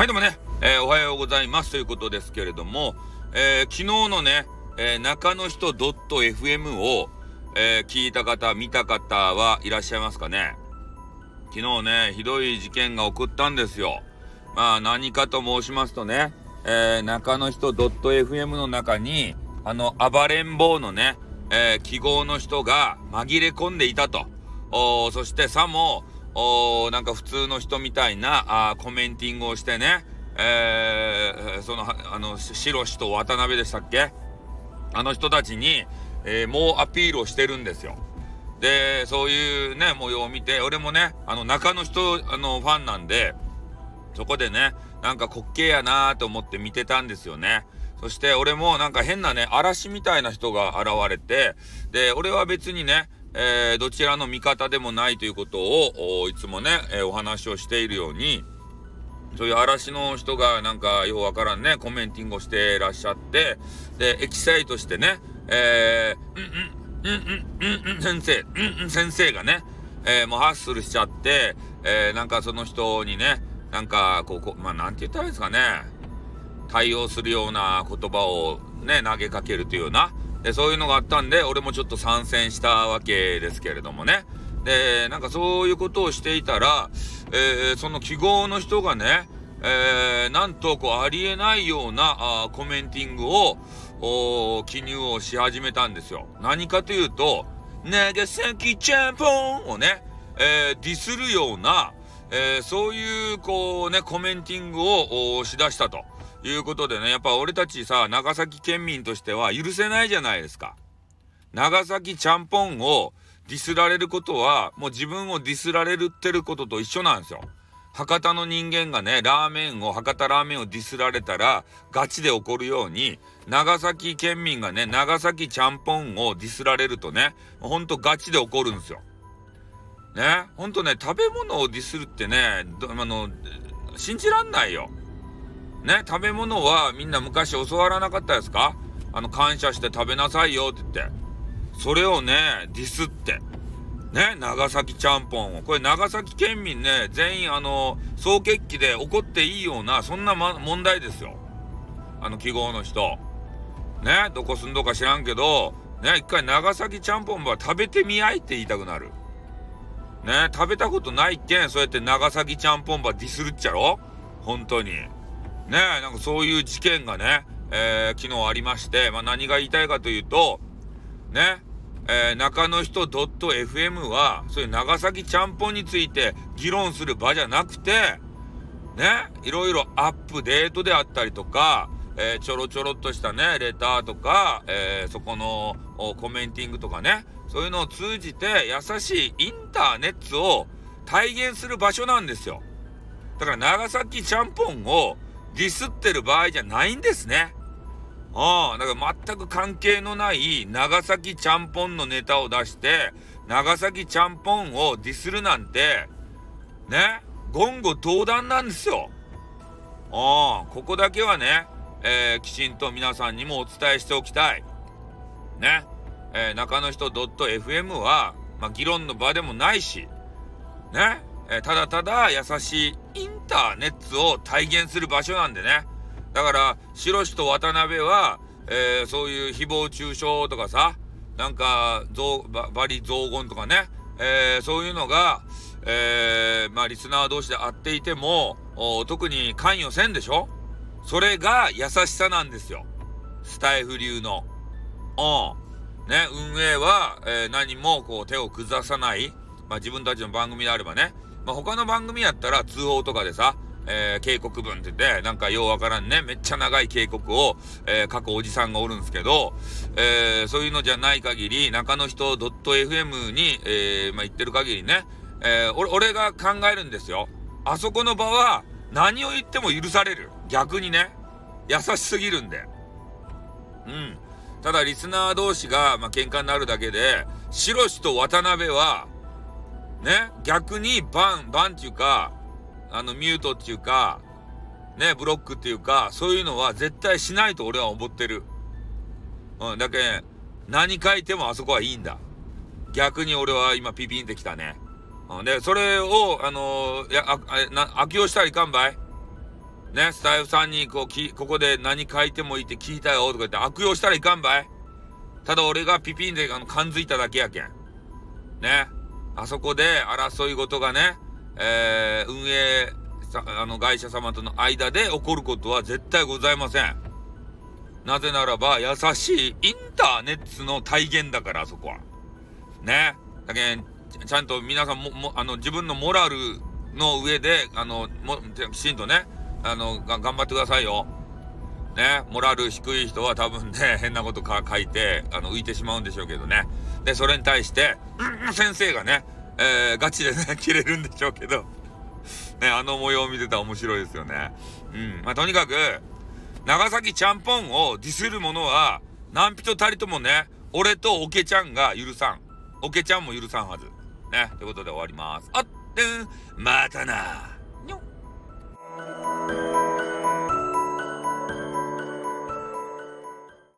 はい、どうもね、えー、おはようございますということですけれども、えー、昨日のね、えー、中の人 .fm を、え聞いた方、見た方はいらっしゃいますかね昨日ね、ひどい事件が起こったんですよ。まあ何かと申しますとね、え中の人 .fm の中に、あの、暴れん坊のね、え記号の人が紛れ込んでいたと。そしてさも、おなんか普通の人みたいなあコメンティングをしてね、えー、その、あの、白氏と渡辺でしたっけ？あの人たちに、えー、もうアピールをしてるんですよ。で、そういうね、模様を見て、俺もね、あの、中の人、あの、ファンなんで、そこでね、なんか滑稽やなーと思って見てたんですよね。そして俺もなんか変なね、嵐みたいな人が現れて、で、俺は別にね、えー、どちらの味方でもないということをいつもね、えー、お話をしているようにそういう嵐の人がなんかようわからんねコメンティングをしてらっしゃってでエキサイトしてねえー、うんうんうんうんうん先生うんうん先生がね、えー、もうハッスルしちゃって、えー、なんかその人にねなんかこうこまあなんて言ったらいいですかね対応するような言葉をね投げかけるというようなで、そういうのがあったんで、俺もちょっと参戦したわけですけれどもね。で、なんかそういうことをしていたら、えー、その記号の人がね、えー、なんとこうありえないようなあコメンティングを記入をし始めたんですよ。何かというと、長崎チャンポンをね、えー、ディスるような、え、そういうこうね、コメンティングをしだしたと。いうことでね、やっぱ俺たちさ、長崎県民としては許せないじゃないですか。長崎ちゃんぽんをディスられることは、もう自分をディスられるってることと一緒なんですよ。博多の人間がね、ラーメンを、博多ラーメンをディスられたら、ガチで怒るように、長崎県民がね、長崎ちゃんぽんをディスられるとね、ほんとガチで怒るんですよ。ね、ほんとね、食べ物をディスるってね、あの、信じらんないよ。ね、食べ物はみんな昔教わらなかったですか？あの、感謝して食べなさいよって言って。それをね、ディスって。ね、長崎ちゃんぽんを。これ長崎県民ね、全員あの、総決起で怒っていいような、そんな、ま、問題ですよ。あの記号の人。ね、どこ住んどか知らんけど、ね、一回長崎ちゃんぽんは食べてみあいって言いたくなる。ね、食べたことないっけん、そうやって長崎ちゃんぽんばディスるっちゃろ？本当に。ねなんかそういう事件がね、えー、昨日ありまして、まあ、何が言いたいかというと、ね、えー、中の人 .fm は、そういう長崎ちゃんぽんについて議論する場じゃなくて、ね、いろいろアップデートであったりとか、えー、ちょろちょろっとしたね、レターとか、えー、そこのコメンティングとかね、そういうのを通じて優しいインターネットを体現する場所なんですよ。だから長崎ちゃんぽんをディスってる場合じゃないんですね。ああ、だから全く関係のない長崎ちゃんぽんのネタを出して、長崎ちゃんぽんをディスるなんて、ね、言語道断なんですよ。ああ、ここだけはね、えー、きちんと皆さんにもお伝えしておきたい。ね、えー、中の人 .fm は、まあ、議論の場でもないし、ね、え、ただただ優しいインターネットを体現する場所なんでね。だから、白石と渡辺は、えー、そういう誹謗中傷とかさ、なんか、ババリ雑言とかね、えー、そういうのが、えー、まあ、リスナー同士で会っていても、特に関与せんでしょ？それが優しさなんですよ。スタイフ流の。うん。ね、運営は、え、何もこう手を下さない。まあ、自分たちの番組であればね、まあ、他の番組やったら通報とかでさ、えー、警告文って言って、なんかようわからんね、めっちゃ長い警告を、えー、書くおじさんがおるんですけど、えー、そういうのじゃない限り、中の人 .fm に、えー、まあ、言ってる限りね、えー、俺、俺が考えるんですよ。あそこの場は、何を言っても許される。逆にね、優しすぎるんで。うん。ただ、リスナー同士が、まあ、喧嘩になるだけで、白石と渡辺は、ね、逆にバン、バンっていうか、あの、ミュートっていうか、ね、ブロックっていうか、そういうのは絶対しないと俺は思ってる。うん、だけ何書いてもあそこはいいんだ。逆に俺は今ピピンってきたね。うん、で、それを、あのー、や、あ、な、悪用したらいかんばいね、スタイフさんにこうき、ここで何書いてもいいって聞いたよとか言って悪用したらいかんばいただ俺がピピンであの感づいただけやけん。ね。あそこで争い事がね、えー、運営、あの会社様との間で起こることは絶対ございません。なぜならば、優しいインターネットの体現だから、あそこは。ね。だけ、ちゃんと皆さんも、も、あの、自分のモラルの上で、あの、も、きちんとね、あの、頑張ってくださいよ。ね、モラル低い人は多分ね、変なことか書いて、あの、浮いてしまうんでしょうけどね。で、それに対して、先生がね、えー、ガチでね、切れるんでしょうけど、ね、あの模様を見てたら面白いですよね。うん。まあ、とにかく、長崎ちゃんぽんをディスる者は、何人たりともね、俺とオケちゃんが許さん。オケちゃんも許さんはず。ね。ということで終わります。あってん、またな